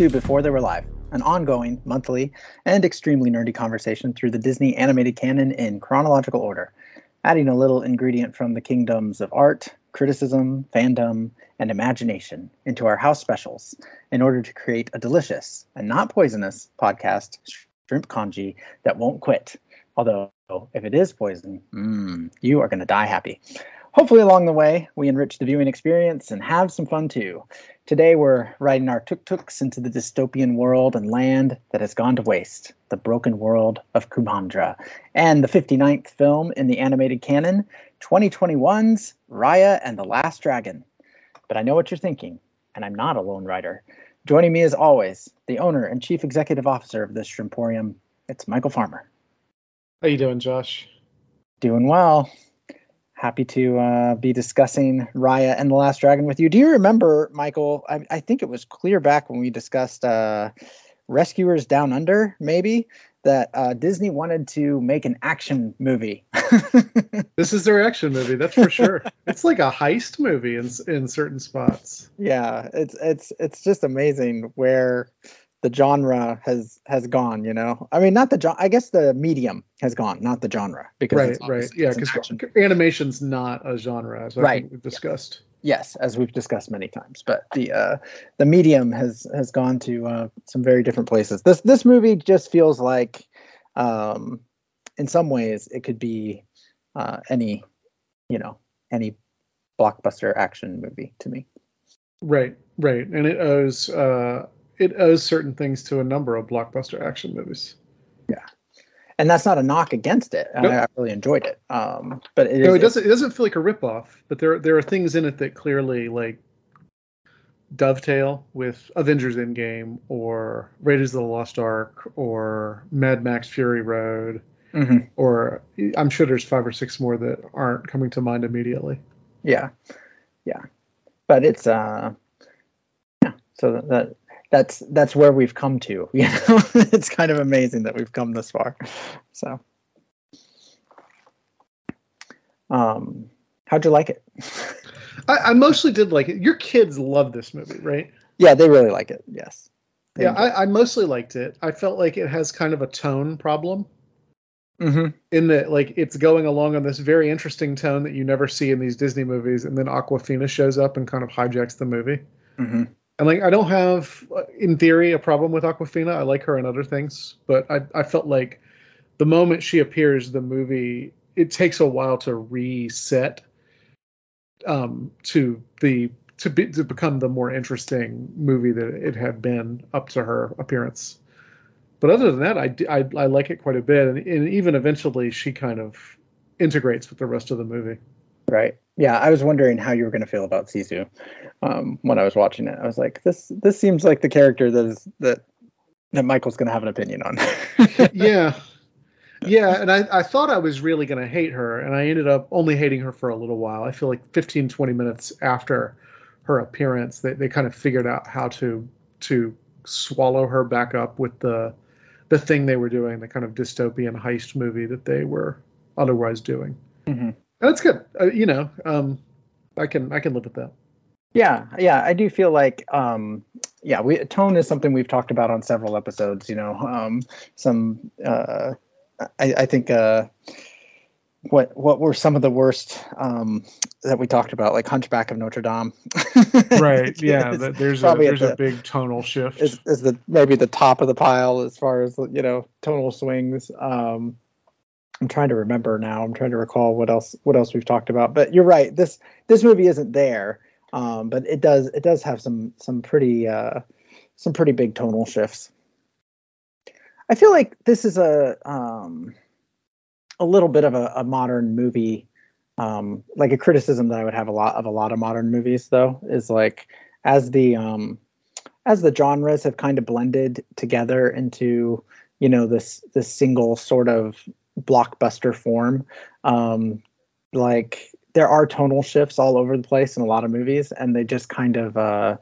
to Before They Were Live, an ongoing, monthly, and extremely nerdy conversation through the Disney animated canon in chronological order, adding a little ingredient from the kingdoms of art, criticism, fandom, and imagination into our house specials in order to create a delicious and not poisonous podcast, Shrimp Congee, that won't quit. Although, if it is poison, mm, you are going to die happy. Hopefully, along the way, we enrich the viewing experience and have some fun too. Today, we're riding our tuk tuks into the dystopian world and land that has gone to waste the broken world of Kumandra, and the 59th film in the animated canon, 2021's Raya and the Last Dragon. But I know what you're thinking, and I'm not a lone rider. Joining me, as always, the owner and chief executive officer of this Shrimporium, it's Michael Farmer. How you doing, Josh? Doing well happy to uh, be discussing Raya and the Last Dragon with you. Do you remember, Michael? I, I think it was clear back when we discussed uh, Rescuers Down Under, maybe that uh, Disney wanted to make an action movie. this is their action movie, that's for sure. it's like a heist movie in in certain spots. Yeah, it's it's it's just amazing where the genre has has gone you know? I mean not the genre i guess the medium has gone not the genre because right right. yeah because animation's not a genre as right. we've discussed. Yeah. yes as we've discussed many times but the uh the medium has has gone to uh some very different places. This this movie just feels like um in some ways it could be uh any you know any blockbuster action movie to me. Right right. And it owes uh it owes certain things to a number of blockbuster action movies. Yeah, and that's not a knock against it. Nope. I, I, really enjoyed it. Um, but it, no, is, it doesn't. It doesn't feel like a ripoff. But there there are things in it that clearly like dovetail with Avengers Endgame or Raiders of the Lost Ark or Mad Max Fury Road. Mm-hmm. Or I'm sure there's five or six more that aren't coming to mind immediately. Yeah, yeah, but it's uh, yeah. So that that's that's where we've come to. You know, it's kind of amazing that we've come this far. So, um, how'd you like it? I, I, mostly did like it. Your kids love this movie, right? Yeah, they really like it. Yes. yeah, I, I, mostly liked it. I felt like it has kind of a tone problem. Mm-hmm. In that, like, it's going along on this very interesting tone that you never see in these Disney movies, and then Awkwafina shows up and kind of hijacks the movie. Mm-hmm. And like I don't have, in theory, a problem with Awkwafina. I like her in other things, but I I felt like the moment she appears, the movie it takes a while to reset um, to the to be to become the more interesting movie that it had been up to her appearance. But other than that, I, I, I like it quite a bit, and, and even eventually she kind of integrates with the rest of the movie. Right. Yeah, I was wondering how you were going to feel about Sisu um, when I was watching it. I was like, this this seems like the character that is that that Michael's going to have an opinion on. yeah, yeah, and I, I thought I was really going to hate her, and I ended up only hating her for a little while. I feel like 15, 20 minutes after her appearance, they, they kind of figured out how to to swallow her back up with the the thing they were doing, the kind of dystopian heist movie that they were otherwise doing. Mm-hmm. That's good. Uh, you know, um, I can I can live with that. Yeah, yeah, I do feel like um, yeah, we tone is something we've talked about on several episodes. You know, um, some uh, I, I think uh, what what were some of the worst um, that we talked about, like Hunchback of Notre Dame. right. Yeah. That, there's a there's the, a big tonal shift. Is, is the maybe the top of the pile as far as you know tonal swings. Um, I'm trying to remember now. I'm trying to recall what else what else we've talked about. But you're right. This this movie isn't there, um, but it does it does have some some pretty uh, some pretty big tonal shifts. I feel like this is a um, a little bit of a, a modern movie. Um, like a criticism that I would have a lot of a lot of modern movies though is like as the um, as the genres have kind of blended together into you know this this single sort of blockbuster form. Um, like there are tonal shifts all over the place in a lot of movies, and they just kind of. Uh,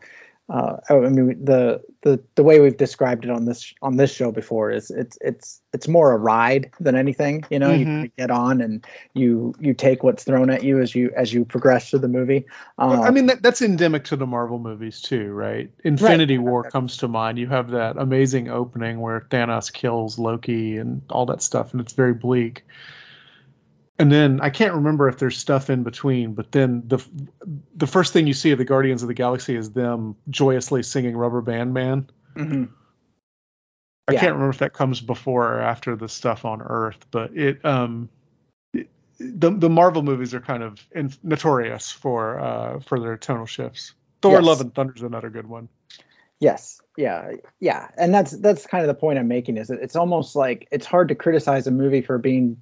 uh, I mean, the the the way we've described it on this on this show before is it's it's it's more a ride than anything. You know, mm-hmm. you get on and you you take what's thrown at you as you as you progress through the movie. Uh, I mean, that, that's endemic to the Marvel movies too, right? Infinity right. War comes to mind. You have that amazing opening where Thanos kills Loki and all that stuff, and it's very bleak and then I can't remember if there's stuff in between, but then the the first thing you see of the Guardians of the Galaxy is them joyously singing Rubber Band Man. Mm-hmm. I yeah. can't remember if that comes before or after the stuff on Earth, but it um it, the the Marvel movies are kind of in, notorious for uh for their tonal shifts. Thor: yes. Love and Thunder is another good one. Yes. Yeah. Yeah. And that's that's kind of the point I'm making is that it's almost like it's hard to criticize a movie for being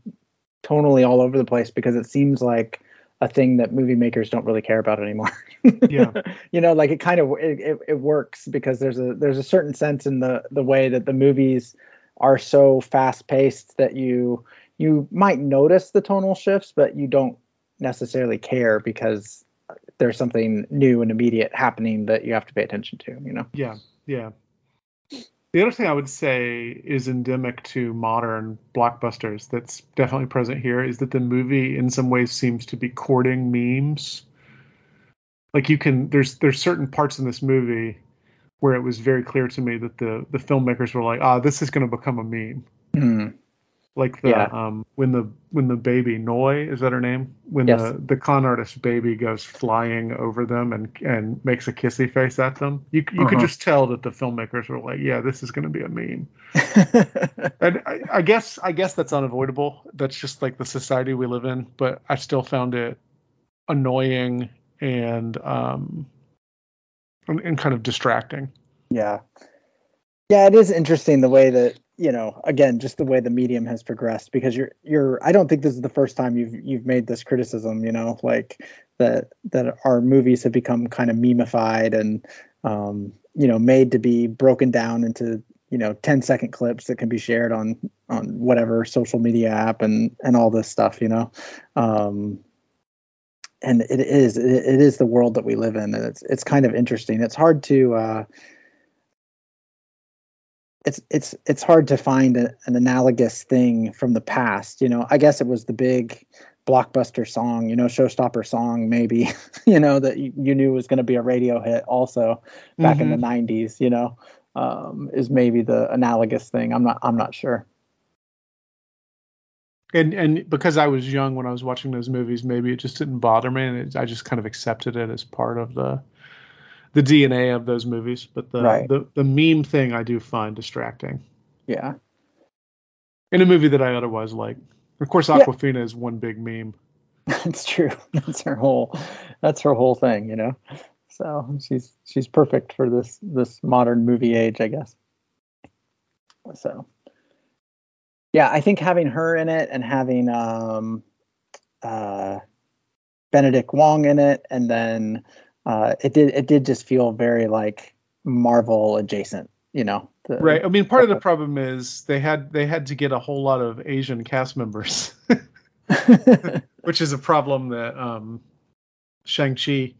tonally all over the place because it seems like a thing that movie makers don't really care about anymore. yeah. You know, like it kind of it, it, it, works because there's a there's a certain sense in the the way that the movies are so fast paced that you you might notice the tonal shifts, but you don't necessarily care because there's something new and immediate happening that you have to pay attention to, you know? Yeah. Yeah. The other thing I would say is endemic to modern blockbusters that's definitely present here is that the movie in some ways seems to be courting memes. Like you can there's there's certain parts in this movie where it was very clear to me that the the filmmakers were like, ah, this is going to become a meme. Mm like the yeah. um when the when the baby Noi is that her name? When yes. the the con artist baby goes flying over them and and makes a kissy face at them. You you uh-huh. could just tell that the filmmakers were like yeah this is going to be a meme. And I, I, guess I guess that's unavoidable. That's just like the society we live in. But I still found it annoying and um and, and kind of distracting. Yeah. Yeah it is interesting the way that you know, again, just the way the medium has progressed because you're you're I don't think this is the first time you've you've made this criticism, you know, like that that our movies have become kind of memeified and um, you know, made to be broken down into, you know, 10 second clips that can be shared on on whatever social media app and and all this stuff, you know. Um and it is it, it is the world that we live in and it's it's kind of interesting. It's hard to uh it's it's it's hard to find a, an analogous thing from the past. You know, I guess it was the big blockbuster song, you know, showstopper song, maybe, you know, that you, you knew was going to be a radio hit also back mm-hmm. in the 90s, mm-hmm. you know, um, is maybe the analogous thing. I'm not, I'm not sure. And, and because I was young when I was watching those movies, maybe it just didn't bother me. And it, I just kind of accepted it as part of the, the DNA of those movies, but the, right. the the meme thing I do find distracting. Yeah. In a movie that I otherwise like. Of course, Awkwafina yeah. is one big meme. That's true. That's her whole. That's her whole thing, you know. So she's she's perfect for this this modern movie age, I guess. So. Yeah, I think having her in it and having um, uh, Benedict Wong in it, and then uh, it did it did just feel very like Marvel adjacent, you know. The, right. I mean, part of the problem is they had they had to get a whole lot of Asian cast members, which is a problem that um, Shang Chi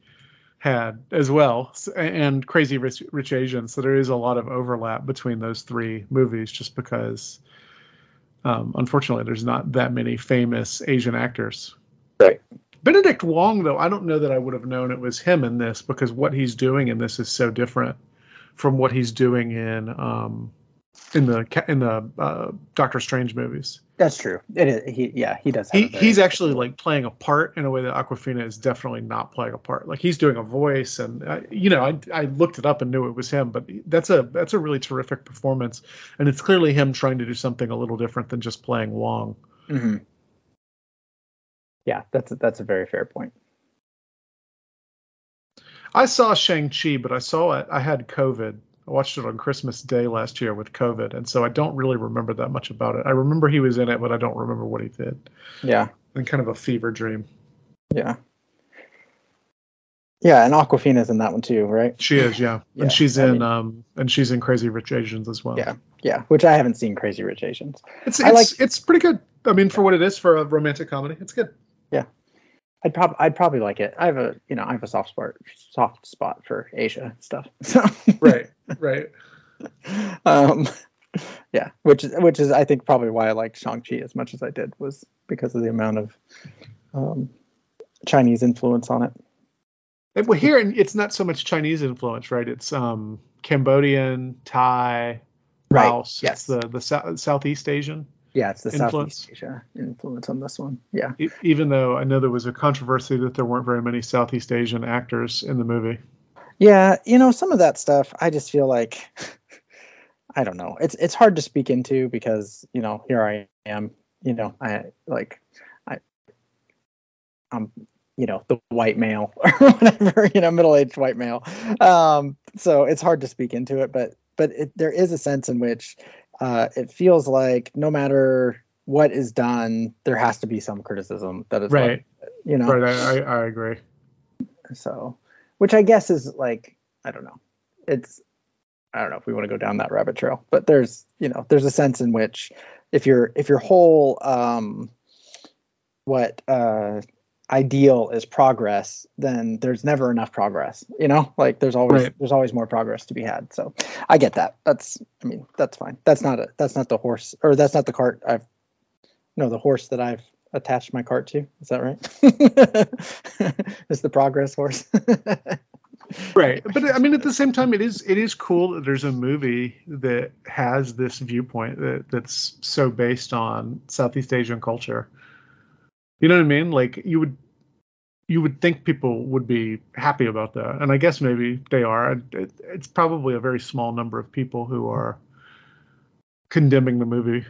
had as well, and Crazy Rich, Rich Asians. So there is a lot of overlap between those three movies, just because. Um, unfortunately, there's not that many famous Asian actors. Right. Benedict Wong, though, I don't know that I would have known it was him in this because what he's doing in this is so different from what he's doing in um, in the in the uh, Doctor Strange movies. That's true. It is. He yeah he does. He, he's actually like playing a part in a way that Awkwafina is definitely not playing a part. Like he's doing a voice, and uh, you know I I looked it up and knew it was him. But that's a that's a really terrific performance, and it's clearly him trying to do something a little different than just playing Wong. Mm-hmm. Yeah, that's a, that's a very fair point. I saw Shang Chi, but I saw it. I had COVID, I watched it on Christmas Day last year with COVID, and so I don't really remember that much about it. I remember he was in it, but I don't remember what he did. Yeah. And kind of a fever dream. Yeah. Yeah, and Awkwafina's in that one too, right? She is, yeah. yeah and she's I in mean, um and she's in Crazy Rich Asians as well. Yeah. Yeah, which I haven't seen Crazy Rich Asians. It's it's, like, it's pretty good. I mean, for what it is for a romantic comedy, it's good. I'd probably I'd probably like it. I have a you know I have a soft spot soft spot for Asia stuff. So right, right. um, yeah, which is which is I think probably why I liked Shang Chi as much as I did was because of the amount of um, Chinese influence on it. And, well, here it's not so much Chinese influence, right? It's um, Cambodian, Thai, Laos. Right. Yes. It's the the so- Southeast Asian. Yeah, it's the influence. Southeast Asia influence on this one. Yeah. Even though I know there was a controversy that there weren't very many Southeast Asian actors in the movie. Yeah, you know, some of that stuff I just feel like I don't know. It's it's hard to speak into because, you know, here I am, you know, I like I I'm you know the white male or whatever you know middle-aged white male um so it's hard to speak into it but but it, there is a sense in which uh, it feels like no matter what is done, there has to be some criticism that is right. What, you know, right. I, I agree. So, which I guess is like I don't know. It's I don't know if we want to go down that rabbit trail, but there's you know there's a sense in which if your if your whole um what uh ideal is progress, then there's never enough progress. You know, like there's always right. there's always more progress to be had. So I get that. That's I mean that's fine. That's not a that's not the horse or that's not the cart I've no the horse that I've attached my cart to. Is that right? it's the progress horse. right but i mean at the same time it is it is cool that there's a movie that has this viewpoint that that's so based on southeast asian culture you know what I mean? Like you would you would think people would be happy about that, and I guess maybe they are. It, it's probably a very small number of people who are condemning the movie.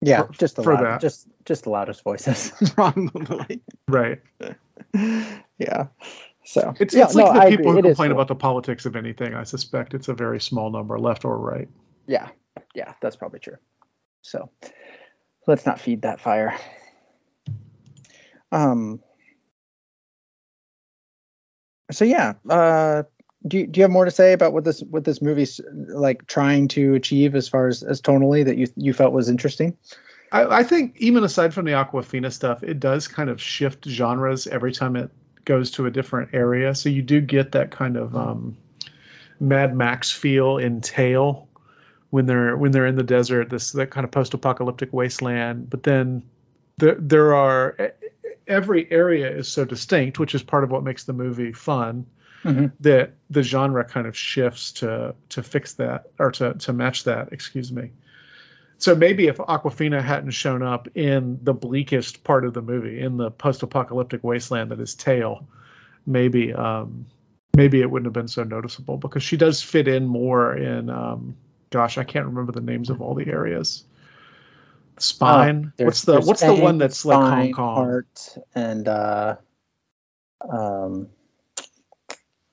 Yeah, for, just the for loud, that. just just the loudest voices, probably. Right. yeah. So it's, yeah, it's like no, the people who complain cool. about the politics of anything. I suspect it's a very small number, left or right. Yeah, yeah, that's probably true. So let's not feed that fire. Um, so yeah, uh, do you, do you have more to say about what this what this movie's like trying to achieve as far as as tonally that you you felt was interesting? I, I think even aside from the Awkwafina stuff, it does kind of shift genres every time it goes to a different area. So you do get that kind of um, Mad Max feel in Tail when they're when they're in the desert, this that kind of post-apocalyptic wasteland. But then there there are every area is so distinct, which is part of what makes the movie fun. Mm-hmm. That the genre kind of shifts to to fix that or to to match that. Excuse me. So maybe if Awkwafina hadn't shown up in the bleakest part of the movie, in the post-apocalyptic wasteland that is Tail, maybe um, maybe it wouldn't have been so noticeable because she does fit in more in. Um, gosh, I can't remember the names of all the areas. Spine. Uh, what's the what's the one that's like Hong Kong? Heart and uh, um.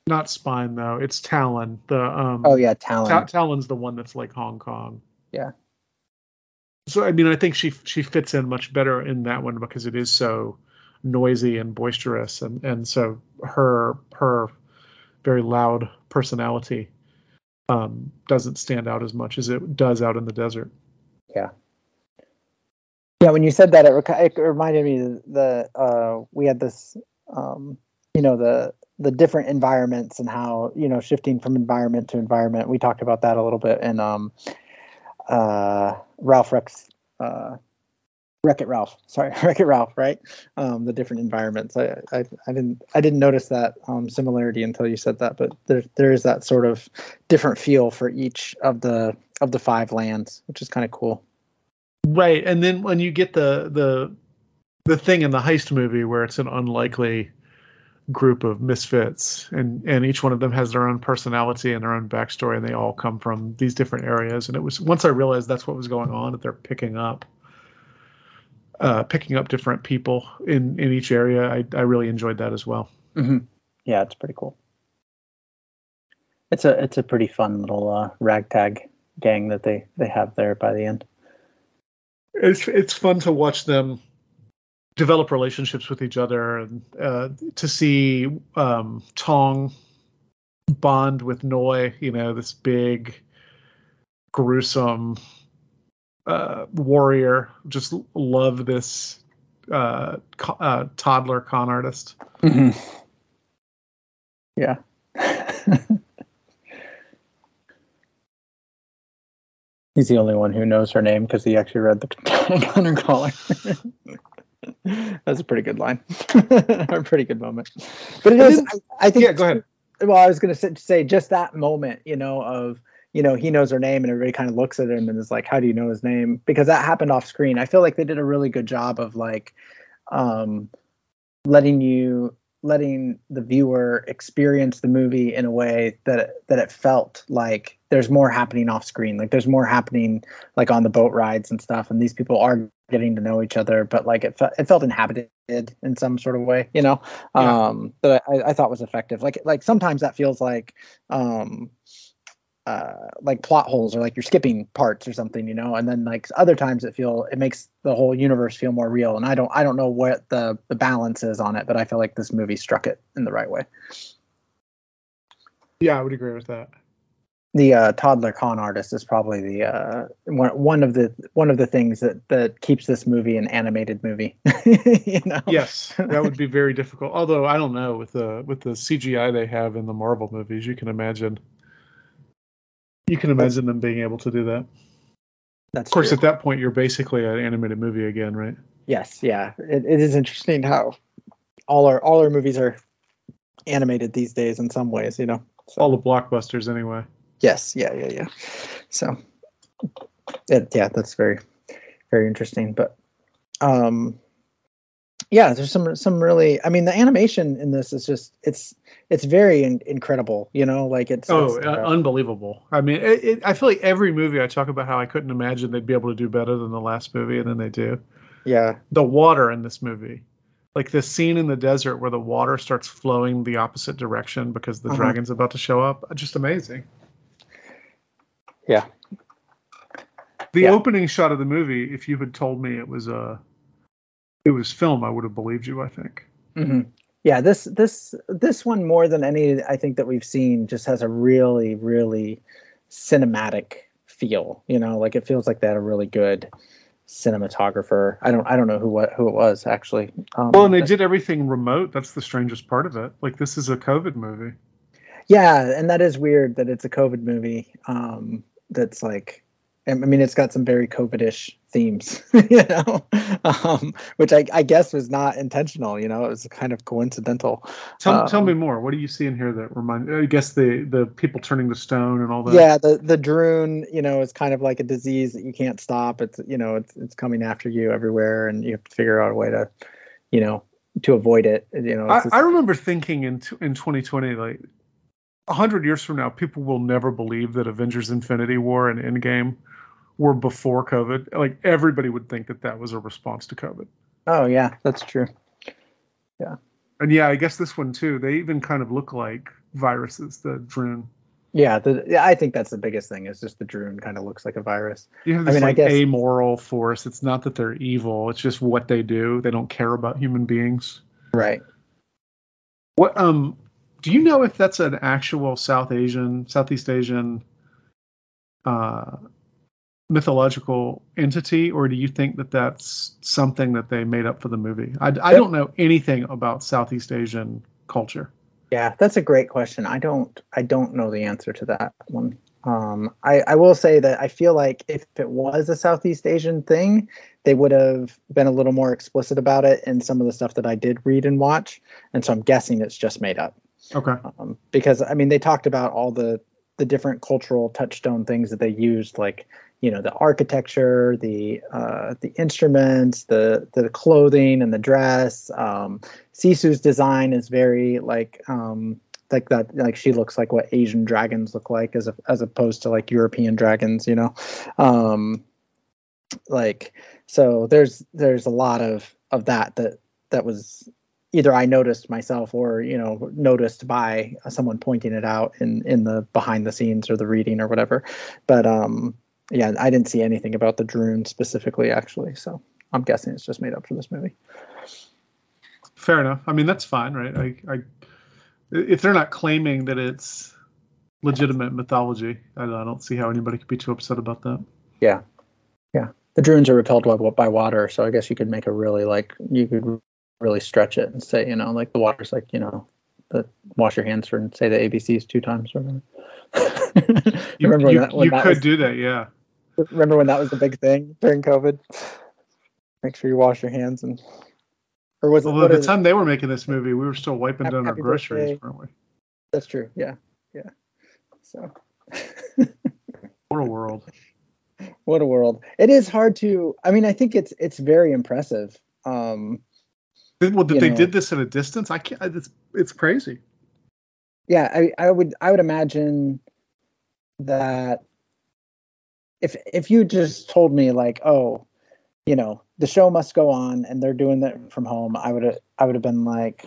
Not spine though. It's Talon. The um. Oh yeah, Talon. Ta- Talon's the one that's like Hong Kong. Yeah. So I mean, I think she she fits in much better in that one because it is so noisy and boisterous, and and so her her very loud personality um, doesn't stand out as much as it does out in the desert. Yeah. Yeah, when you said that, it, it reminded me that uh, we had this, um, you know, the the different environments and how you know shifting from environment to environment. We talked about that a little bit in um, uh, Ralph Rex uh, Wreck It Ralph. Sorry, Wreck It Ralph. Right. Um, the different environments. I, I, I didn't I didn't notice that um, similarity until you said that, but there there is that sort of different feel for each of the of the five lands, which is kind of cool. Right, and then when you get the the the thing in the heist movie where it's an unlikely group of misfits and and each one of them has their own personality and their own backstory and they all come from these different areas and it was once i realized that's what was going on that they're picking up uh, picking up different people in in each area i i really enjoyed that as well. Mm-hmm. yeah it's pretty cool. It's a it's a pretty fun little uh, ragtag gang that they they have there by the end it's it's fun to watch them develop relationships with each other and uh, to see um, Tong bond with Noi, you know, this big, gruesome uh, warrior. Just love this uh, co- uh, toddler con artist. Mm-hmm. Yeah. He's the only one who knows her name because he actually read the Gunner Caller. That's a pretty good line, a pretty good moment. But it is. I, I think. Yeah, go ahead. Well, I was going to say just that moment, you know, of you know he knows her name and everybody kind of looks at him and is like, "How do you know his name?" Because that happened off screen. I feel like they did a really good job of like um, letting you letting the viewer experience the movie in a way that that it felt like there's more happening off screen like there's more happening like on the boat rides and stuff and these people are getting to know each other but like it, fe- it felt inhabited in some sort of way you know Yeah. um that I, I thought was effective like like sometimes that feels like um uh, like plot holes or like you're skipping parts or something, you know, and then like other times it feel it makes the whole universe feel more real. And I don't I don't know what the the balance is on it, but I feel like this movie struck it in the right way. Yeah, I would agree with that. The uh, toddler con artist is probably the uh, one one of the one of the things that that keeps this movie an animated movie. you know. Yes, that would be very difficult. Although I don't know with the with the CGI they have in the Marvel movies, you can imagine. You can imagine them being able to do that. That's Of course, true. at that point, you're basically an animated movie again, right? Yes, yeah. It, it is interesting how all our all our movies are animated these days in some ways, you know. So All the blockbusters, anyway. yes, yeah, yeah, yeah. So it, yeah, that's very very interesting. But um yeah, there's some some really I mean the animation in this is just it's it's very in, incredible, you know, like it's Oh, it's, uh, uh, unbelievable! I mean, it, it, I feel like every movie I talk about how I couldn't imagine they'd be able to do better than the last movie, and then they do. yeah. The water in this movie, like the scene in the desert where the water starts flowing the opposite direction because the Uh-huh. dragon's about to show up, just amazing. Yeah. The Yeah. opening shot of the movie, if you had told me it was a, it was film, I would have believed you. I think. hmm Yeah, this this this one more than any I think that we've seen just has a really really cinematic feel. You know, like it feels like they had a really good cinematographer. I don't I don't know who what who it was actually. Um, Well, and they did everything remote. That's the strangest part of it. Like this is a COVID movie. Yeah, and that is weird that it's a COVID movie. Um, that's like, I mean, it's got some very COVID-ish themes, you know, um, which I, I guess was not intentional. You know, it was kind of coincidental. Tell, tell Um, me more. What do you see in here that remind? I guess the the people turning to stone and all that. Yeah, the the Druun, you know, is kind of like a disease that you can't stop. It's you know, it's it's coming after you everywhere, and you have to figure out a way to, you know, to avoid it. You know, I, just- I remember thinking in t- in 2020, like a hundred years from now, people will never believe that Avengers: Infinity War and Endgame were before COVID. Like everybody would think that that was a response to COVID. oh yeah, that's true. Yeah. And yeah, I guess this one too. They even kind of look like viruses. The Druun. Yeah, the, I think that's the biggest thing. Is just the Druun kind of looks like a virus. You have I this mean, I like guess- amoral force. It's not that they're evil. It's just what they do. They don't care about human beings. Right. What um do you know if that's an actual South Asian, Southeast Asian uh mythological entity or do you think that that's something that they made up for the movie? I, I don't know anything about Southeast Asian culture. Yeah, that's a great question. I don't I don't know the answer to that one. Um, I, I will say that I feel like if it was a Southeast Asian thing, they would have been a little more explicit about it in some of the stuff that I did read and watch. And so I'm guessing it's just made up. Okay. Um, because I mean, they talked about all the the different cultural touchstone things that they used, like you know the architecture, the uh, the instruments, the the clothing and the dress. Um, Sisu's design is very like um, like that like she looks like what Asian dragons look like as a, as opposed to like European dragons, you know. Um, like so there's there's a lot of of that that that was either I noticed myself or you know noticed by someone pointing it out in in the behind the scenes or the reading or whatever. But um yeah, I didn't see anything about the Druun specifically actually, so I'm guessing it's just made up for this movie. Fair enough. I mean that's fine, right? I, I if they're not claiming that it's legitimate mythology, I, I don't see how anybody could be too upset about that. Yeah, yeah. The Druuns are repelled by, by water, so I guess you could make a really like you could really stretch it and say, you know, like the water's like, you know, the wash your hands and say the ABCs two times or whatever. you, remember you, that, you that could was, do that, yeah. Remember when that was the big thing during COVID? Make sure you wash your hands and or was it? Well, the time it? they were making this movie, we were still wiping happy, down our groceries, weren't we? That's true. Yeah, yeah. So. what a world. What a world. It is hard to. I mean, I think it's it's very impressive. Um, well, that they know. did this at a distance. I can't. It's it's crazy. Yeah, I I would I would imagine that if if you just told me like, oh, you know, the show must go on and they're doing that from home, I would have I would have been like,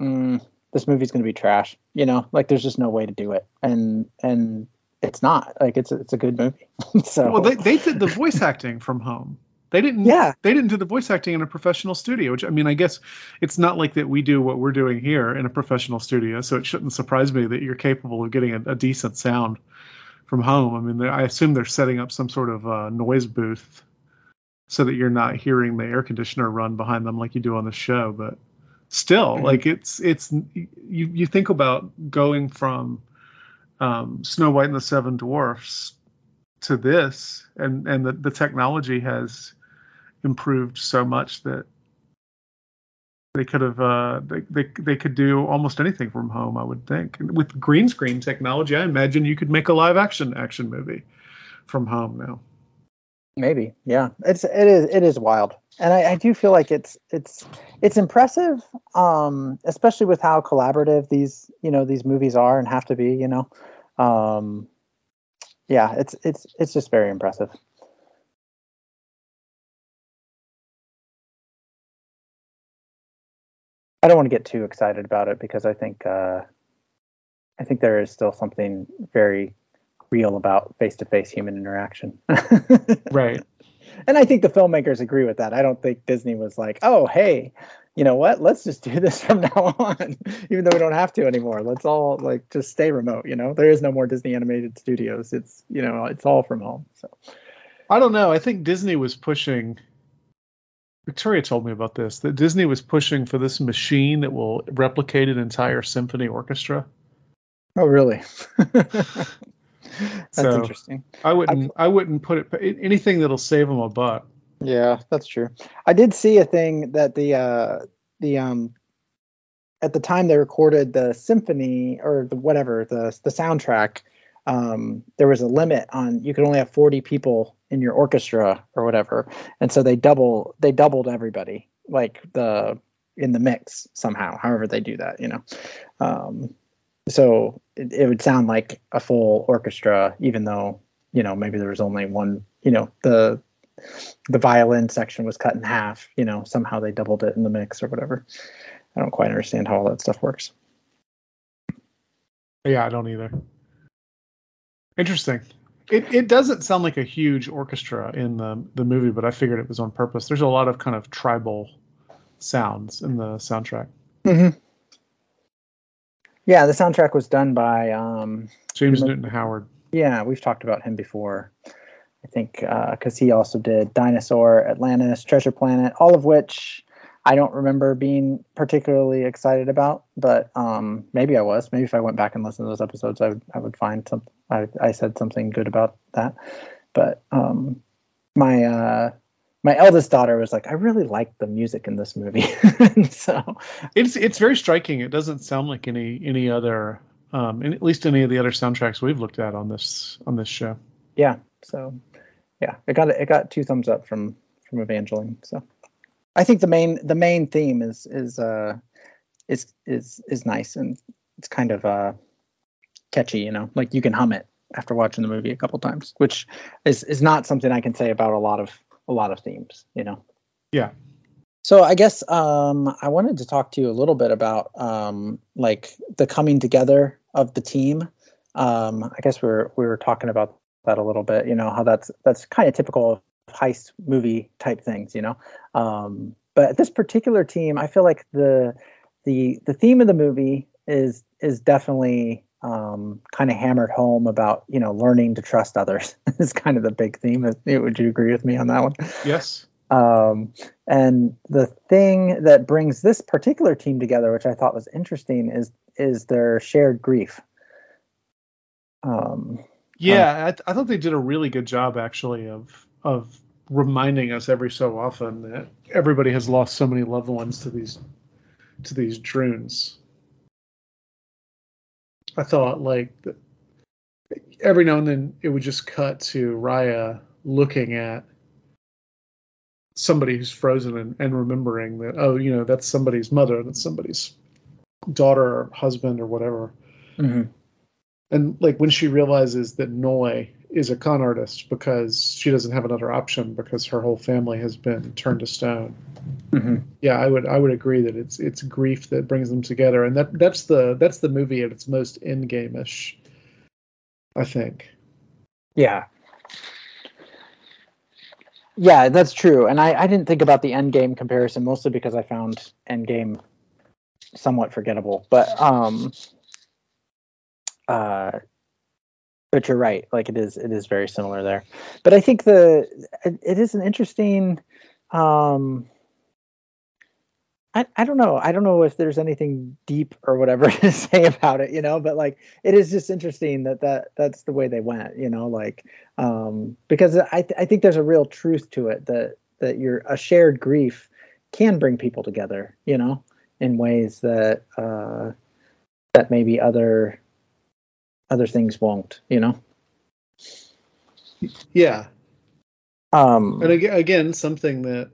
mm, this movie's gonna be trash. You know, like there's just no way to do it, and and it's not like it's a, it's a good movie. so well, they they did the voice acting from home. They didn't. Yeah. They didn't do the voice acting in a professional studio. Which I mean, I guess it's not like that we do what we're doing here in a professional studio. So it shouldn't surprise me that you're capable of getting a, a decent sound from home. I mean, I assume they're setting up some sort of uh, noise booth so that you're not hearing the air conditioner run behind them like you do on the show. But still, mm-hmm. like it's it's you you think about going from um, Snow White and the Seven Dwarfs to this, and and the, the technology has improved so much that they could have uh, they, they they could do almost anything from home. I would think with green screen technology, I imagine you could make a live action action movie from home now. Maybe, yeah. It's it is it is wild, and I, I do feel like it's it's it's impressive, um, especially with how collaborative these you know these movies are and have to be. You know, um, yeah, it's it's it's just very impressive. I don't want to get too excited about it because I think uh, I think there is still something very real about face-to-face human interaction. right. And I think the filmmakers agree with that. I don't think Disney was like, "Oh, hey, you know what? Let's just do this from now on, even though we don't have to anymore. Let's all like just stay remote." You know, there is no more Disney animated studios. It's you know, it's all from home. So I don't know. I think Disney was pushing Victoria told me about this that Disney was pushing for this machine that will replicate an entire symphony orchestra. Oh, really? That's so interesting. I wouldn't. I, I wouldn't put it anything that'll save them a buck. Yeah, that's true. I did see a thing that the uh, the um at the time they recorded the symphony or the whatever the the soundtrack um, there was a limit on you could only have 40 people in your orchestra or whatever. And so they double they doubled everybody like the in the mix somehow however they do that you know. Um, so it, it would sound like a full orchestra even though you know maybe there was only one you know the the violin section was cut in half you know somehow they doubled it in the mix or whatever. I don't quite understand how all that stuff works. Yeah i don't either. Interesting. It, it doesn't sound like a huge orchestra in the the movie, but I figured it was on purpose. There's a lot of kind of tribal sounds in the soundtrack. Mm-hmm. Yeah, the soundtrack was done by um, James Newton Howard. Yeah, we've talked about him before. I think because uh, he also did Dinosaur, Atlantis, Treasure Planet, all of which I don't remember being particularly excited about, but um, maybe I was. Maybe if I went back and listened to those episodes, I would I would find some I, I said something good about that. But um, my uh, my eldest daughter was like, I really like the music in this movie. so it's it's very striking. It doesn't sound like any any other, um, at least any of the other soundtracks we've looked at on this on this show. Yeah. So yeah, it got it got two thumbs up from from Evangeline. So I think the main the main theme is is uh is is is nice and it's kind of uh catchy. You know, like you can hum it after watching the movie a couple times, which is is not something I can say about a lot of a lot of themes, you know. Yeah. So I guess um, I wanted to talk to you a little bit about um, like the coming together of the team. Um, I guess we were we were talking about that a little bit. You know how that's that's kind of typical of heist movie type things. You know, um, but this particular team, I feel like the the the theme of the movie is is definitely um, kind of hammered home about you know learning to trust others is kind of the big theme. Would you agree with me on that one? Yes. Um, and the thing that brings this particular team together, which I thought was interesting, is is their shared grief. Um, yeah, uh, I, th- I thought they did a really good job actually of of reminding us every so often that everybody has lost so many loved ones to these to these Druuns. I thought like every now and then it would just cut to Raya looking at somebody who's frozen and, and remembering that oh you know that's somebody's mother that's somebody's daughter or husband or whatever mm-hmm. and like when she realizes that Noi is a con artist because she doesn't have another option because her whole family has been turned to stone. Mm-hmm. Yeah, I would I would agree that it's it's grief that brings them together, and that that's the that's the movie at its most Endgame-ish. I think. Yeah. Yeah, that's true, and I I didn't think about the Endgame comparison mostly because I found Endgame somewhat forgettable, but um. Uh, but you're right like it is it is very similar there but i think the it, it is an interesting um I, I don't know. I don't know if there's anything deep or whatever to say about it, you know, but like it is just interesting that that that's the way they went, you know, like um because I th- I think there's a real truth to it that that your a shared grief can bring people together, you know, in ways that uh that maybe other other things won't you know? Yeah. Um and again something that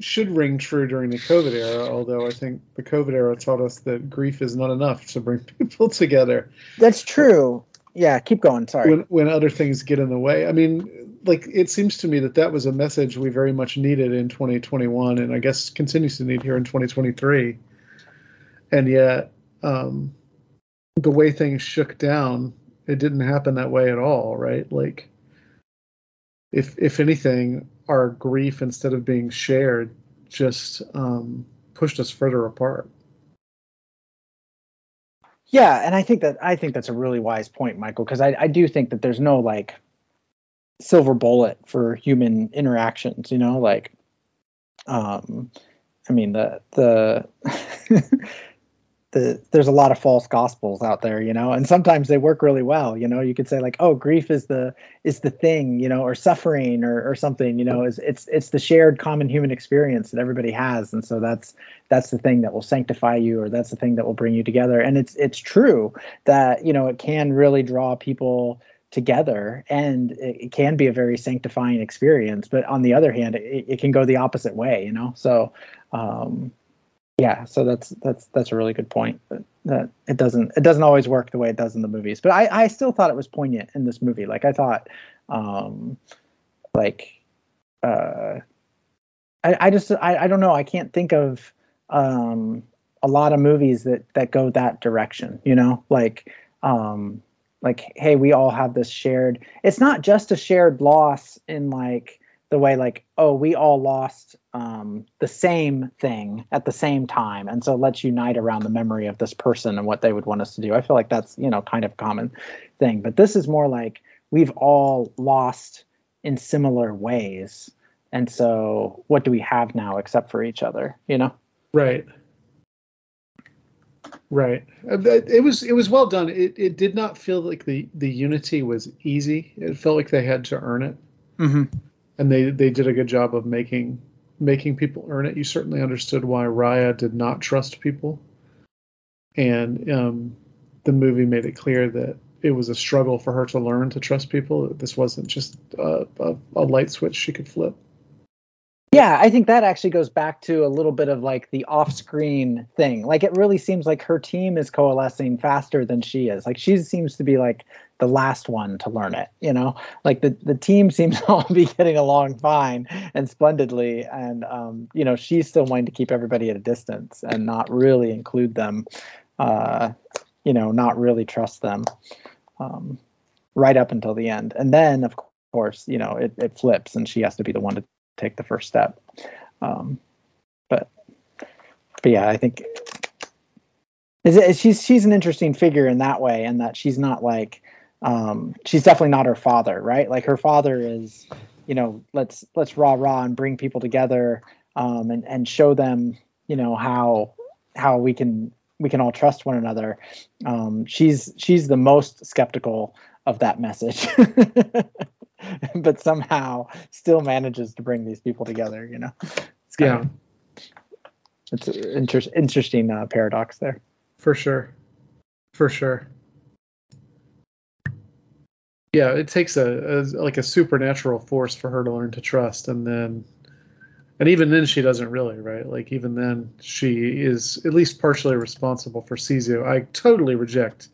should ring true during the covid era although i think the covid era taught us that grief is not enough to bring people together. That's true. Yeah keep going sorry. When, when other things get in the way. I mean like it seems to me that that was a message we very much needed in 2021 and i guess continues to need here in 2023 and yet um the way things shook down, it didn't happen that way at all, right? Like if if anything, our grief instead of being shared just um, pushed us further apart. Yeah, and I think that I think that's a really wise point, Michael, because I, I do think that there's no like silver bullet for human interactions, you know, like um I mean the the the there's a lot of false gospels out there you know and sometimes they work really well you know you could say like oh grief is the is the thing you know or suffering or, or something you know is it's it's the shared common human experience that everybody has. And so that's that's the thing that will sanctify you or that's the thing that will bring you together. And it's it's true that you know it can really draw people together and it, it can be a very sanctifying experience. But on the other hand it, it can go the opposite way you know? So um yeah so that's that's that's a really good point that, it doesn't it doesn't always work the way it does in the movies. But i i still thought it was poignant in this movie. Like i thought um like uh i i just i, I don't know. I can't think of um a lot of movies that that go that direction you know? Like um like hey we all have this shared it's not just a shared loss in like the way like oh we all lost um, the same thing at the same time and so let's unite around the memory of this person and what they would want us to do i feel like that's you know kind of common thing but this is more like we've all lost in similar ways and so what do we have now except for each other you know right Right. Uh, It was it was well done. It it did not feel like the the unity was easy. It felt like they had to earn it, Mm-hmm. And they they did a good job of making making people earn it. You certainly understood why Raya did not trust people, and um, the movie made it clear that it was a struggle for her to learn to trust people. This wasn't just a, a, a light switch she could flip. Yeah, I think that actually goes back to a little bit of like the off-screen thing. Like it really seems like her team is coalescing faster than she is. Like she seems to be like the last one to learn it, you know? Like the the team seems to all be getting along fine and splendidly and um, you know, she's still wanting to keep everybody at a distance and not really include them uh, you know, not really trust them. Um, right up until the end. And then of course, you know, it, it flips and she has to be the one to take the first step. Um, but but yeah, I think is it, she's she's an interesting figure in that way, and that she's not like um, she's definitely not her father, right? Like her father is, you know, let's let's rah rah and bring people together um, and and show them, you know, how how we can we can all trust one another. Um, she's she's the most skeptical of that message. but somehow still manages to bring these people together. You know, it's Yeah, of, it's an inter- interesting uh, paradox there. for sure, for sure. Yeah, it takes a, a like a supernatural force for her to learn to trust, and then, and even then she doesn't really, right? Like even then she is at least partially responsible for Sisu. I totally reject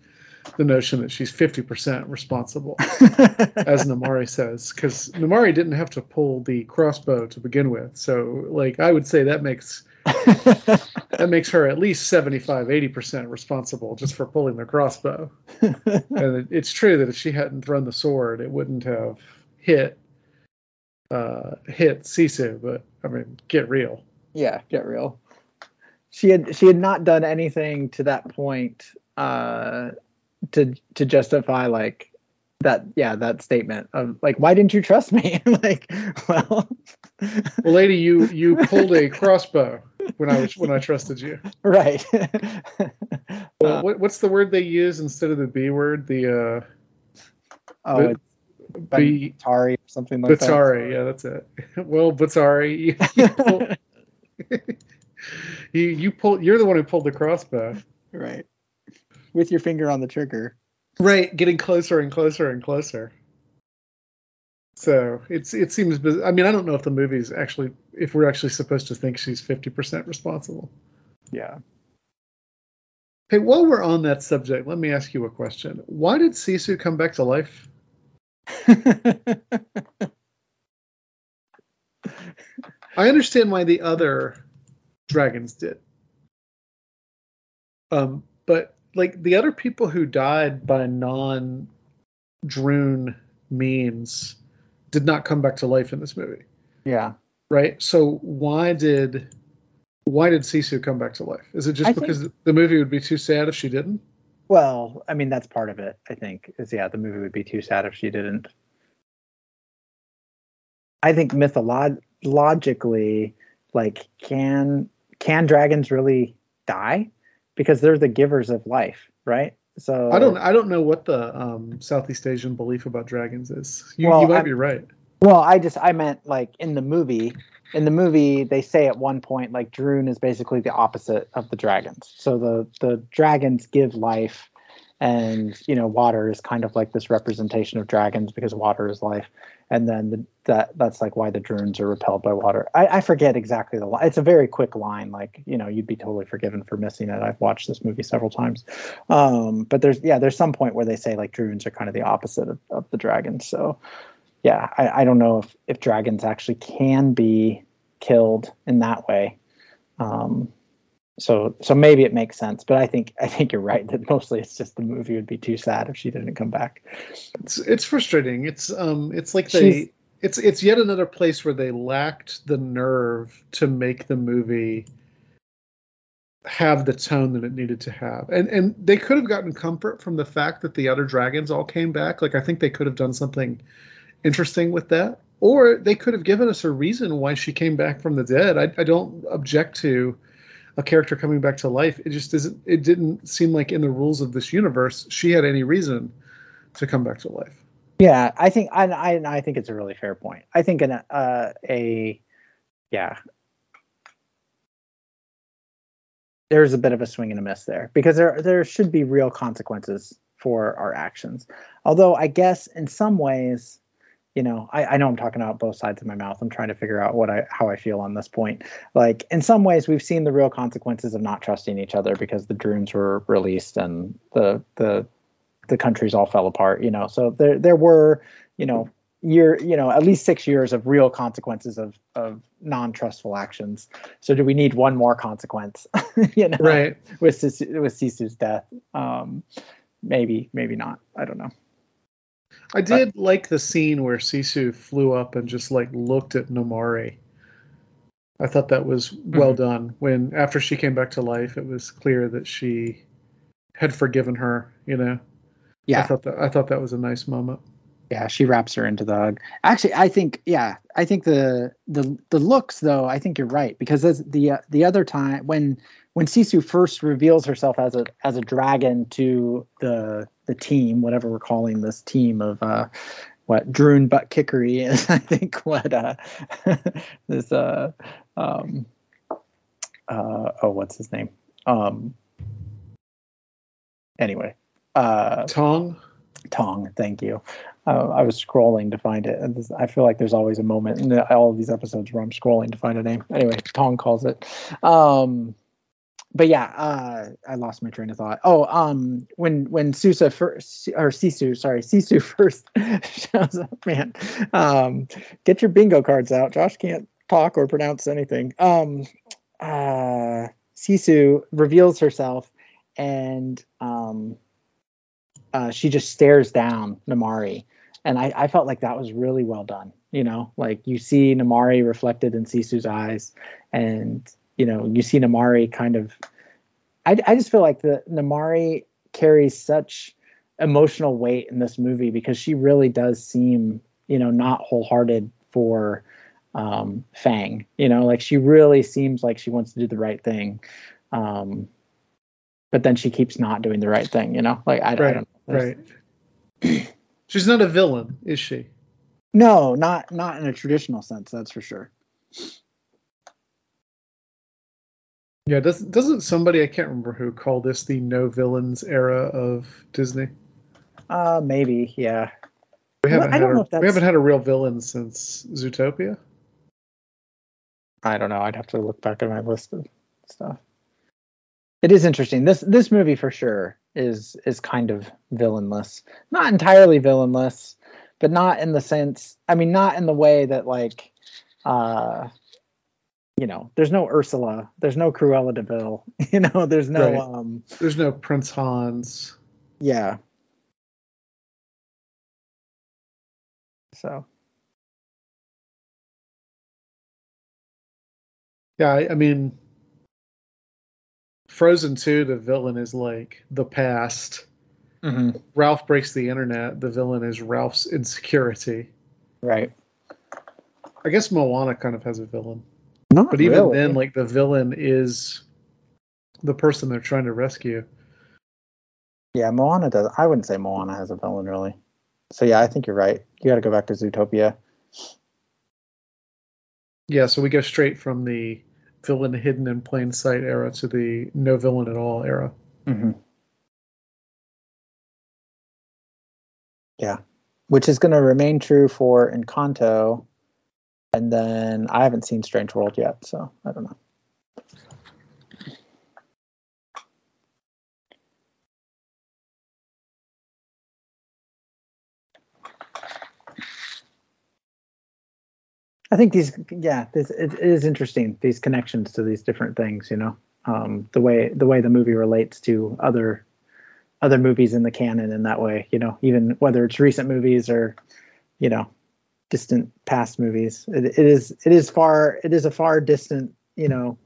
the notion that she's fifty percent responsible. as Namaari says, because Namaari didn't have to pull the crossbow to begin with. So, like, I would say that makes that makes her at least 75, 80 percent responsible just for pulling the crossbow. and it, it's true that if she hadn't thrown the sword, it wouldn't have hit uh, hit Sisu. But I mean, get real. yeah, get real. She had she had not done anything to that point uh, to to justify like that yeah that statement of like why didn't you trust me like well Well, lady, you you pulled a crossbow when I was when I trusted you. right Well, Uh, what, what's the word they use instead of the B word? The uh, oh it's B Batari or something like that. Batari, yeah, that's it. Well, Batari, you, you, pull, you you pull. You're the one who pulled the crossbow. right with your finger on the trigger Right, getting closer and closer and closer. So it's it seems. I mean, I don't know if the movie's actually if we're actually supposed to think she's fifty percent responsible. yeah Hey, while we're on that subject, let me ask you a question. Why did Sisu come back to life? I understand why the other dragons did. Um, but like the other people who died by non Druun means did not come back to life in this movie, yeah right? So why did why did Sisu come back to life? Is it just I because the movie would be too sad if she didn't? Well, I mean, that's part of it. I think is yeah, the movie would be too sad if she didn't. I think mythologically, like, can can dragons really die? Because they're the givers of life, right? So I don't I don't know what the um, Southeast Asian belief about dragons is. You, Well, you might I- be right. Well, I just I meant like in the movie. In the movie, they say at one point like Druun is basically the opposite of the dragons. So the the dragons give life, and you know water is kind of like this representation of dragons because water is life. And then the, that that's like why the Druuns are repelled by water. I, I forget exactly the line. It's a very quick line. Like you know you'd be totally forgiven for missing it. I've watched this movie several times. Um, but there's yeah there's some point where they say like Druuns are kind of the opposite of, of the dragons. So yeah, I, I don't know if, if dragons actually can be killed in that way. Um, so so maybe it makes sense, but I think I think you're right that mostly it's just the movie would be too sad if she didn't come back. It's it's frustrating. It's um it's like She's- they it's it's yet another place where they lacked the nerve to make the movie have the tone that it needed to have. And and they could have gotten comfort from the fact that the other dragons all came back. Like I think they could have done something interesting with that. Or they could have given us a reason why she came back from the dead. I, I don't object to a character coming back to life. It just isn't. It didn't seem like in the rules of this universe she had any reason to come back to life. Yeah, I think I I, I think it's a really fair point. I think an uh, a yeah. There's a bit of a swing and a miss there because there there should be real consequences for our actions. Although I guess in some ways, you know, I, I know I'm talking out both sides of my mouth. I'm trying to figure out what I how I feel on this point. Like in some ways, we've seen the real consequences of not trusting each other because the Druuns were released and the the the countries all fell apart. You know, so there there were you know year you know at least six years of real consequences of of non-trustful actions so do we need one more consequence you know Right. with with Sisu's death um maybe maybe not i don't know I did like the scene where Sisu flew up and just like looked at Namaari. I thought that was well Mhm. done. When after she came back to life, it was clear that she had forgiven her. You know. Yeah. I thought that I thought that was a nice moment. yeah she wraps her into the hug actually i think yeah i think the the the looks though i think you're right because as the uh, the other time when when sisu first reveals herself as a as a dragon to the the team whatever we're calling this team of uh what Druun butt kickery is i think what uh this uh um uh oh what's his name um anyway uh Tong. Tong. Thank you. Uh, I was scrolling to find it, I feel like there's always a moment in the, all of these episodes where I'm scrolling to find a name. Anyway, Tong calls it. Um, but yeah, uh, I lost my train of thought. Oh, um, when when Susa first or Sisu, sorry, Sisu first shows up, man. Um, get your bingo cards out. Josh can't talk or pronounce anything. Um, uh, Sisu reveals herself, and um, uh, she just stares down Namaari. And I, I felt like that was really well done. You know, like you see Namaari reflected in Sisu's eyes, and you know, you see Namaari kind of. I, I just feel like the Namaari carries such emotional weight in this movie because she really does seem, you know, not wholehearted for um, Fang. You know, like she really seems like she wants to do the right thing. Um, but then she keeps not doing the right thing, you know? Like I, I Right. don't know. Right. She's not a villain, is she? No, not not in a traditional sense, that's for sure. Yeah. Doesn't doesn't somebody I can't remember who call this the no villains era of Disney? Uh maybe, yeah. We haven't I had don't a, if that's- we haven't had a real villain since Zootopia. I don't know. I'd have to look back at my list of stuff. It is interesting. This this movie for sure is is kind of villainless. Not entirely villainless, but not in the sense I mean not in the way that like uh you know, there's no Ursula, there's no Cruella de Vil, you know, there's no Right. um There's no Prince Hans. yeah. So Yeah, I, I mean, Frozen 2, the villain is like the past. Ralph breaks the internet. The villain is Ralph's insecurity. right. I guess Moana kind of has a villain, Not but even really. then, like the villain is the person they're trying to rescue. Yeah, Moana does. I wouldn't say Moana has a villain really. So yeah, I think you're right. You got to go back to Zootopia. Yeah, so we go straight from the villain hidden in plain sight era to the no villain at all era. Mm-hmm. Yeah, which is going to remain true for Encanto, and then I haven't seen Strange World yet, so I don't know. I think these, yeah, this it, it is interesting. These connections to these different things, you know, um, the way the way the movie relates to other other movies in the canon in that way, you know, even whether it's recent movies or, you know, distant past movies. It, it is it is far it is a far distant, you know,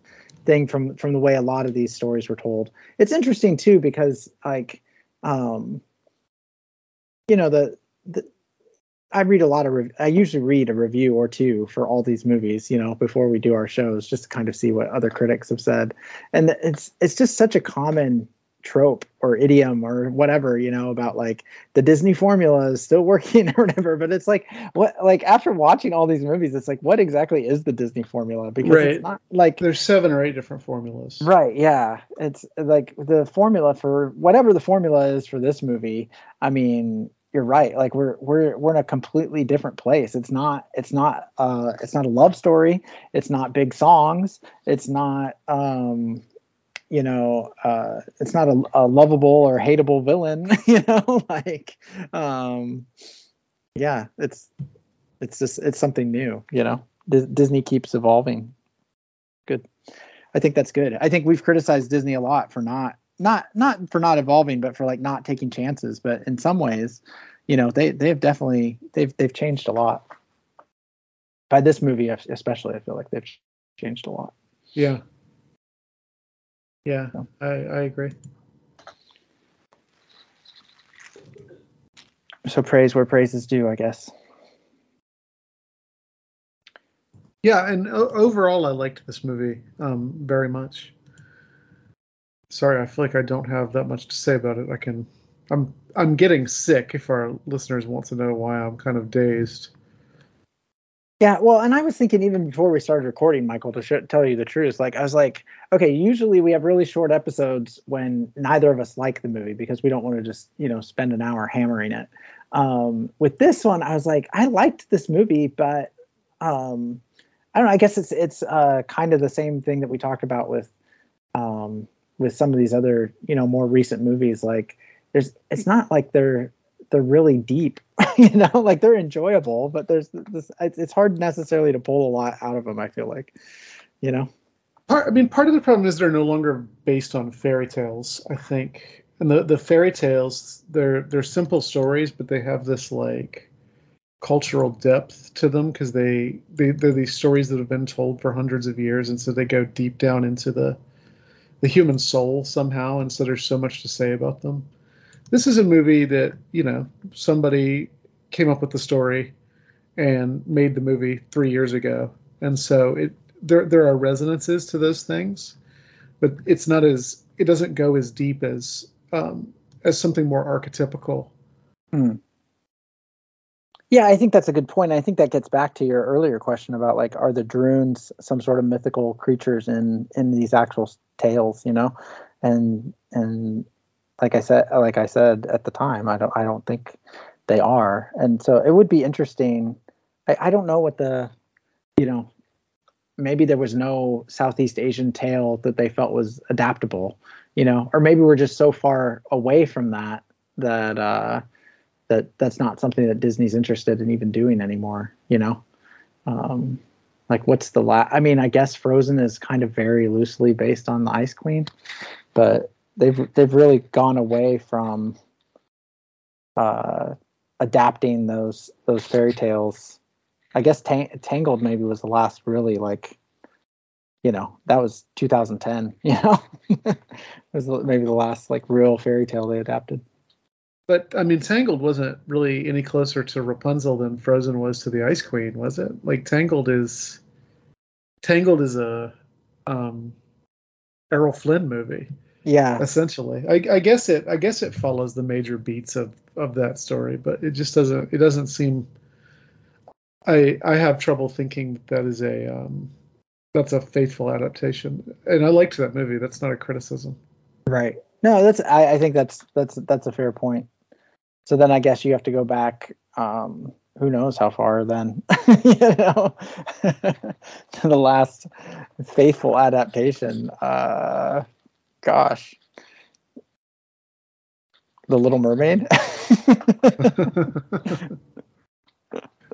thing from from the way a lot of these stories were told. It's interesting too because like, um, you know, the the I read a lot of. I usually read a review or two for all these movies, you know, before we do our shows, just to kind of see what other critics have said. And it's it's just such a common trope or idiom or whatever, you know, about like the Disney formula is still working or whatever. But it's like what like after watching all these movies, it's like what exactly is the Disney formula? Because Right. it's not like There's seven or eight different formulas. Right, yeah. It's like the formula for whatever the formula is for this movie. I mean, you're right. Like we're we're we're in a completely different place. It's not it's not uh it's not a love story. It's not big songs. It's not um you know, uh it's not a, a lovable or hateable villain, you know, like um yeah, it's it's just it's something new, you know. Dis- Disney keeps evolving. Good. I think that's good. I think we've criticized Disney a lot for not not not for not evolving, but for like not taking chances. But in some ways, you know, they they've definitely they've they've changed a lot. By this movie, especially, I feel like they've changed a lot. Yeah. Yeah, So. I, I agree. So praise where praise is due, I guess. Yeah, and o- overall, I liked this movie um, very much. Sorry, I feel like I don't have that much to say about it. I can, I'm, I'm getting sick. If our listeners want to know why I'm kind of dazed. Yeah, well, and I was thinking even before we started recording, Michael, to sh- tell you the truth, like I was like, okay, usually we have really short episodes when neither of us like the movie because we don't want to just you know spend an hour hammering it. Um, with this one, I was like, I liked this movie, but um, I don't know. I guess it's it's uh, kind of the same thing that we talked about with um, with some of these other you know more recent movies. Like there's, it's not like they're they're really deep you know like they're enjoyable but there's this it's hard necessarily to pull a lot out of them i feel like you know Part, I mean, part of the problem is they're no longer based on fairy tales. I think, and the the fairy tales they're they're simple stories, but they have this like cultural depth to them because they, they they're these stories that have been told for hundreds of years, and so they go deep down into the the human soul somehow, and so there's so much to say about them. This is a movie that you know somebody came up with the story and made the movie three years ago, and so it there there are resonances to those things, but it's not as it doesn't go as deep as um, as something more archetypical. yeah i think that's a good point. I think that gets back to your earlier question about like are the Druuns some sort of mythical creatures in in these actual tales you know? And and like i said like i said at the time i don't i don't think they are and so it would be interesting i, I don't know what the you know maybe there was no Southeast Asian tale that they felt was adaptable, you know, or maybe we're just so far away from that that uh, that that's not something that Disney's interested in even doing anymore, you know. Um, like what's the last? I mean, I guess Frozen is kind of very loosely based on the Ice Queen, but they've they've really gone away from uh, adapting those those fairy tales I guess Tang- Tangled maybe was the last really like, you know, that was 2010. You know, it was maybe the last like real fairy tale they adapted. But I mean, Tangled wasn't really any closer to Rapunzel than Frozen was to the Ice Queen, was it? Like Tangled is Tangled is a um, Errol Flynn movie Yeah, essentially. I, I guess it I guess it follows the major beats of of that story, but it just doesn't it doesn't seem. I I have trouble thinking that, is a um, that's a faithful adaptation, and I liked that movie. That's not a criticism. right. No, that's I, I think that's that's that's a fair point. So then I guess you have to go back. Um, who knows how far then? you know, to the last faithful adaptation. Uh, gosh, The Little Mermaid.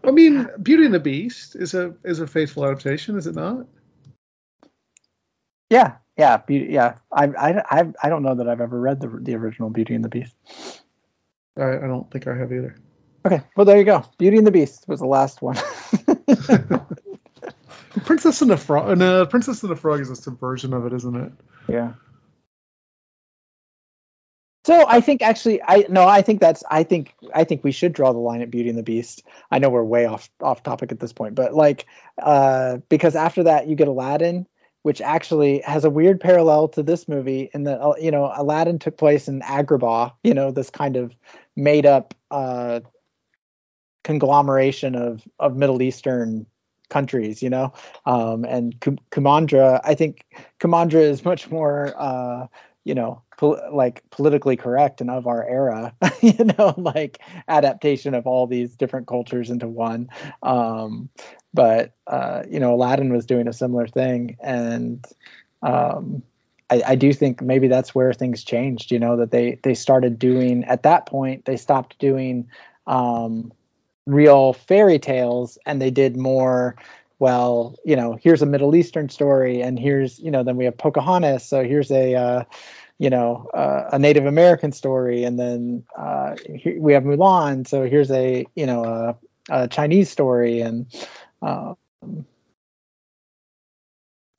I mean, Beauty and the Beast is a is a faithful adaptation, is it not? Yeah, yeah, Beauty, yeah. I, I, I, I don't know that I've ever read the the original Beauty and the Beast. I, I don't think I have either. Okay, well there you go. Beauty and the Beast was the last one. Princess and the Frog. No, uh, Princess and the Frog is a subversion of it, isn't it? yeah. So I think actually I no I think that's I think I think we should draw the line at Beauty and the Beast. I know we're way off off topic at this point, but like uh because after that you get Aladdin, which actually has a weird parallel to this movie in that uh, you know Aladdin took place in Agrabah, you know this kind of made up uh conglomeration of of Middle Eastern countries, you know. Um and Kumandra, I think Kumandra is much more uh you know pol- like politically correct and of our era you know like adaptation of all these different cultures into one. Um but uh you know aladdin was doing a similar thing. And um I, I do think maybe that's where things changed you know that they they started doing at that point they stopped doing um real fairy tales and they did more well, you know, here's a Middle Eastern story, and here's, you know, then we have Pocahontas, so here's a, uh, you know, uh, a Native American story, and then uh, here we have Mulan, so here's a, you know, a, a Chinese story, and um,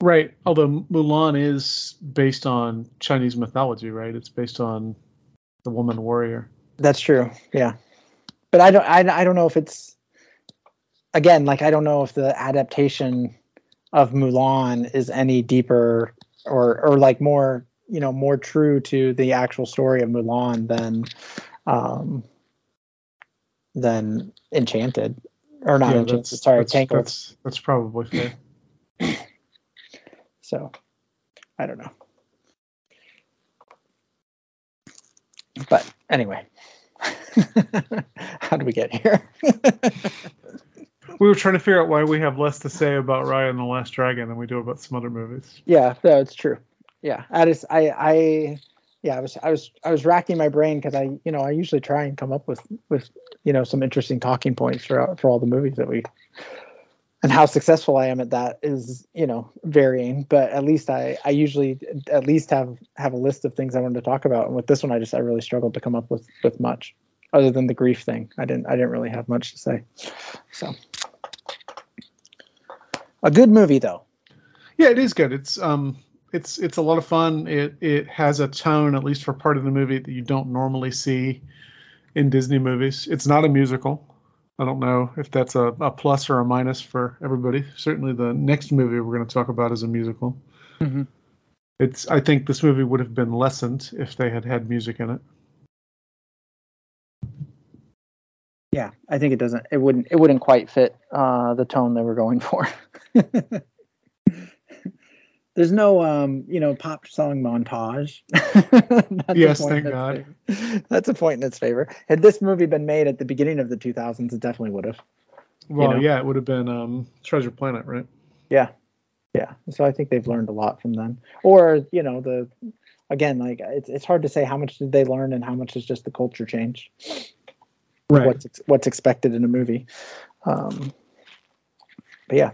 right. Although Mulan is based on Chinese mythology, right? It's based on the woman warrior. That's true. Yeah, but I don't, I, I don't know if it's again, like I don't know if the adaptation of Mulan is any deeper or or like more you know more true to the actual story of Mulan than um than Enchanted or not Yeah, Enchanted. that's, Sorry, that's, Tangled. that's that's probably fair. So I don't know. But anyway, how do we get here? We were trying to figure out why we have less to say about Raya and the Last Dragon than we do about some other movies. yeah, no, it's true. Yeah, I just I I yeah I was I was I was racking my brain because I you know I usually try and come up with with you know some interesting talking points for for all the movies that we and how successful I am at that is you know varying but at least I I usually at least have have a list of things I wanted to talk about and with this one I just I really struggled to come up with with much other than the grief thing I didn't I didn't really have much to say so a good movie though Yeah, it is good. It's um it's it's a lot of fun. It it has a tone, at least for part of the movie, that you don't normally see in Disney movies. It's not a musical. I don't know if that's a, a plus or a minus for everybody. Certainly the next movie we're going to talk about is a musical. Mm-hmm. It's I think this movie would have been lessened if they had had music in it. Yeah, I think it doesn't. It wouldn't. It wouldn't quite fit uh, the tone they were going for. There's no, um, you know, pop song montage. Yes, thank God. favor. That's a point in its favor. Had this movie been made at the beginning of the 2000s, it definitely would have. Well, know? yeah, it would have been um Treasure Planet, right? Yeah, yeah. So I think they've learned a lot from them. Or you know, the again, like it's it's hard to say how much did they learn and how much is just the culture change. What's ex- what's expected in a movie. Um, but yeah.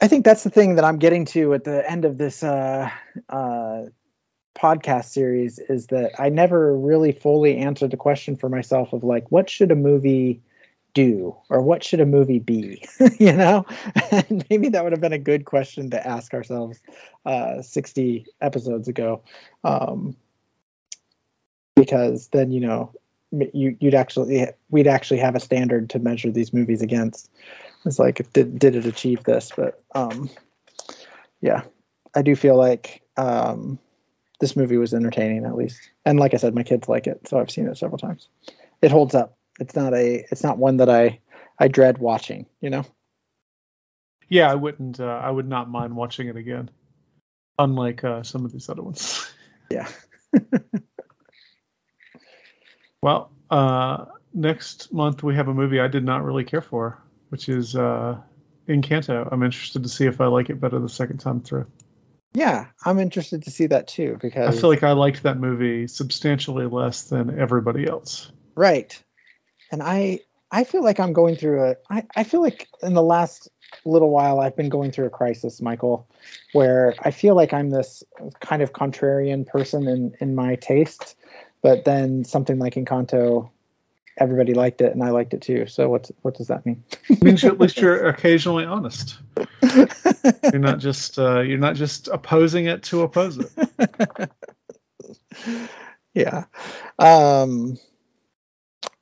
I think that's the thing that I'm getting to at the end of this uh, uh, podcast series is that I never really fully answered the question for myself of like, what should a movie do or what should a movie be? you know, maybe that would have been a good question to ask ourselves uh, 60 episodes ago, um, because then you know you, you'd actually we'd actually have a standard to measure these movies against. It's like did did it achieve this? But um, yeah, I do feel like um, this movie was entertaining at least, and like I said, my kids like it, so I've seen it several times. It holds up. It's not a it's not one that I I dread watching. You know. Yeah, I wouldn't. Uh, I would not mind watching it again. Unlike uh, some of these other ones. Yeah. Well, uh, next month we have a movie I did not really care for, which is uh, Encanto. I'm interested to see if I like it better the second time through. Yeah, I'm interested to see that too because I feel like I liked that movie substantially less than everybody else. right, and I I feel like I'm going through a I I feel like in the last little while I've been going through a crisis, Michael, where I feel like I'm this kind of contrarian person in in my taste, but then something like Encanto, everybody liked it and I liked it too. So what's what does that mean? It means at least you're occasionally honest. You're not just uh, you're not just opposing it to oppose it. yeah. Um,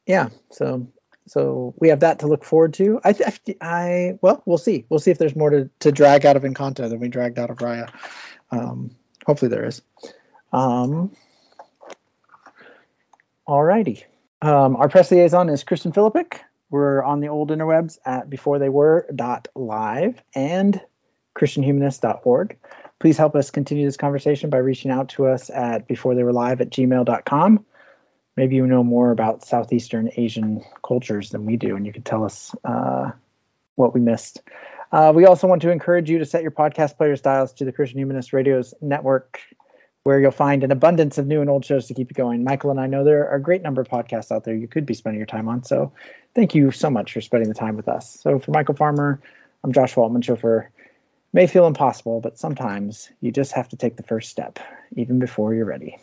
yeah. So so we have that to look forward to. I, I, I well, we'll see. We'll see if there's more to, to drag out of Encanto than we dragged out of Raya. Um, hopefully there is. Um, alrighty. Um, our press liaison is Kristen Philippic. We're on the old interwebs at beforethey.were.live and christianhumanist.org. Please help us continue this conversation by reaching out to us at beforetheywerelive at gmail.com. Maybe you know more about Southeastern Asian cultures than we do, and you could tell us uh, what we missed. Uh, we also want to encourage you to set your podcast players dials to the Christian Humanist Radio's network, where you'll find an abundance of new and old shows to keep you going. Michael and I know there are a great number of podcasts out there you could be spending your time on. So thank you so much for spending the time with us. So for Michael Farmer, I'm Josh Waltman, chauffeur. May feel impossible, but sometimes you just have to take the first step, even before you're ready.